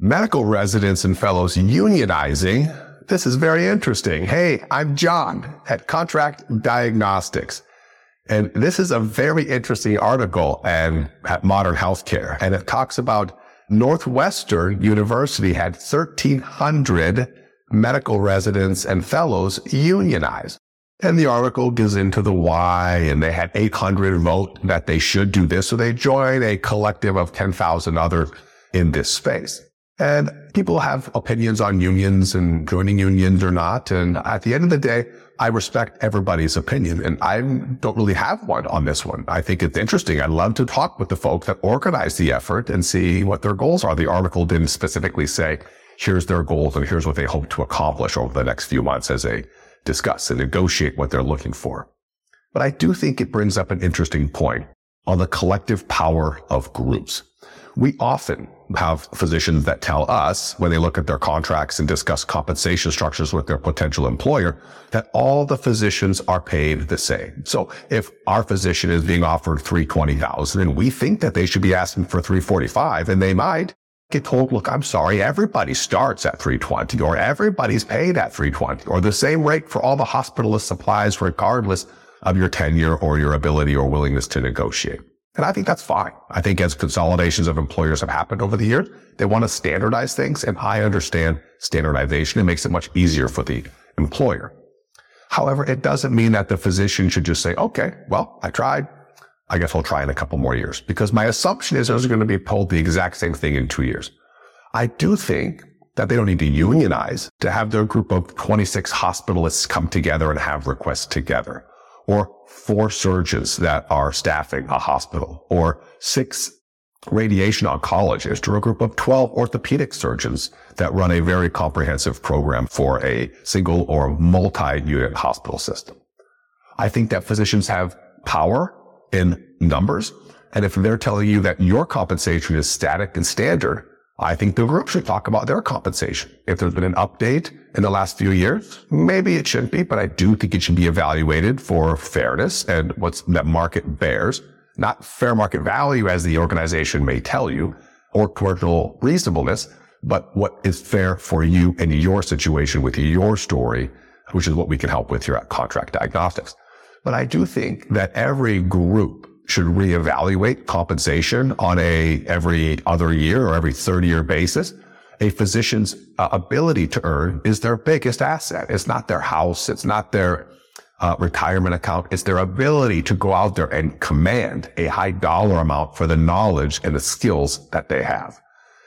Medical residents and fellows unionizing. This is very interesting. Hey, I'm Jon at Contract Diagnostics. And this is a very interesting article and at Modern Healthcare. And it talks about Northwestern University had 1300 medical residents and fellows unionized. And the article goes into the why, and they had 800 vote that they should do this. So they join a collective of 10,000 others in this space. And people have opinions on unions and joining unions or not. And at the end of the day, I respect everybody's opinion and I don't really have one on this one. I think it's interesting. I'd love to talk with the folks that organize the effort and see what their goals are. The article didn't specifically say, here's their goals and here's what they hope to accomplish over the next few months as they discuss and negotiate what they're looking for. But I do think it brings up an interesting point on the collective power of groups. We often have physicians that tell us when they look at their contracts and discuss compensation structures with their potential employer that all the physicians are paid the same. So if our physician is being offered 320,000 and we think that they should be asking for 345 and they might get told, look, I'm sorry, everybody starts at 320 or everybody's paid at 320 or the same rate for all the hospitalist supplies regardless of your tenure or your ability or willingness to negotiate. And I think that's fine. I think as consolidations of employers have happened over the years, they want to standardize things. And I understand standardization. It makes it much easier for the employer. However, it doesn't mean that the physician should just say, okay, well, I tried. I guess I'll try in a couple more years because my assumption is those are going to be told the exact same thing in two years. I do think that they don't need to unionize to have their group of 26 hospitalists come together and have requests together or four surgeons that are staffing a hospital or six radiation oncologists or a group of 12 orthopedic surgeons that run a very comprehensive program for a single or multi-unit hospital system. I think that physicians have power in numbers. And if they're telling you that your compensation is static and standard, I think the group should talk about their compensation. If there's been an update in the last few years, maybe it shouldn't be, but I do think it should be evaluated for fairness and what's that market bears, not fair market value as the organization may tell you or commercial reasonableness, but what is fair for you and your situation with your story, which is what we can help with here at Contract Diagnostics. But I do think that every group should reevaluate compensation on a every other year or every third year basis. A physician's uh, ability to earn is their biggest asset. It's not their house. It's not their uh, retirement account. It's their ability to go out there and command a high dollar amount for the knowledge and the skills that they have.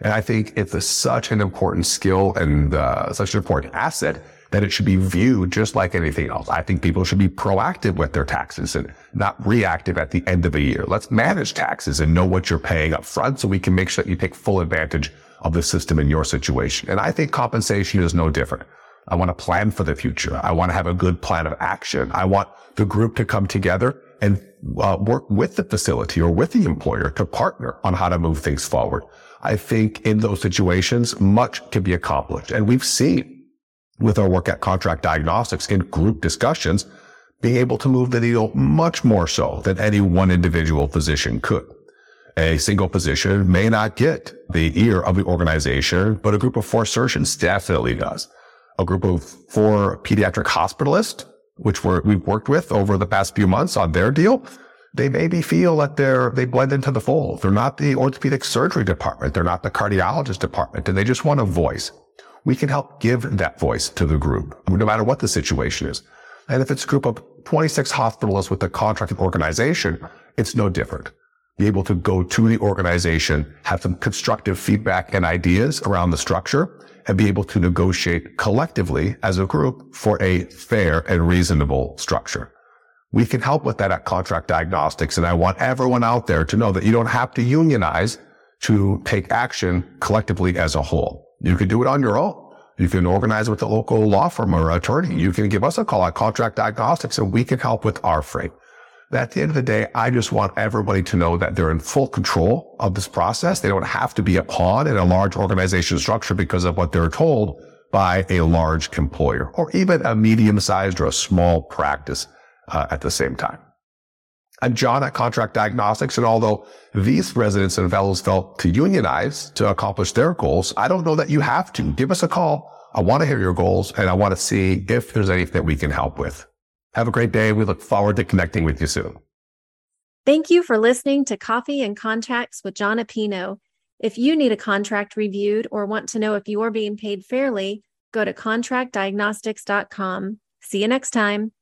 And I think it's a, such an important skill and uh, such an important asset that it should be viewed just like anything else. I think people should be proactive with their taxes and not reactive at the end of a year. Let's manage taxes and know what you're paying up front so we can make sure that you take full advantage of the system in your situation. And I think compensation is no different. I want to plan for the future. I want to have a good plan of action. I want the group to come together and uh, work with the facility or with the employer to partner on how to move things forward. I think in those situations, much can be accomplished. And we've seen with our work at Contract Diagnostics in group discussions, being able to move the needle much more so than any one individual physician could. A single position may not get the ear of the organization, but a group of four surgeons definitely does. A group of four pediatric hospitalists, which we have worked with over the past few months on their deal, they maybe feel that they're, they blend into the fold. They're not the orthopedic surgery department. They're not the cardiologist department and they just want a voice we can help give that voice to the group, no matter what the situation is. And if it's a group of 26 hospitalists with a contracted organization, it's no different. Be able to go to the organization, have some constructive feedback and ideas around the structure, and be able to negotiate collectively as a group for a fair and reasonable structure. We can help with that at Contract Diagnostics. And I want everyone out there to know that you don't have to unionize to take action collectively as a whole. You can do it on your own. You can organize with a local law firm or attorney. You can give us a call at Contract Diagnostics and we can help with our freight. At the end of the day, I just want everybody to know that they're in full control of this process. They don't have to be a pawn in a large organization structure because of what they're told by a large employer or even a medium sized or a small practice uh, at the same time. I'm Jon at Contract Diagnostics. And although these residents and fellows felt to unionize to accomplish their goals, I don't know that you have to. Give us a call. I want to hear your goals and I want to see if there's anything that we can help with. Have a great day. We look forward to connecting with you soon. Thank you for listening to Coffee and Contracts with Jon Appino. If you need a contract reviewed or want to know if you are being paid fairly, go to contractdiagnostics.com. See you next time.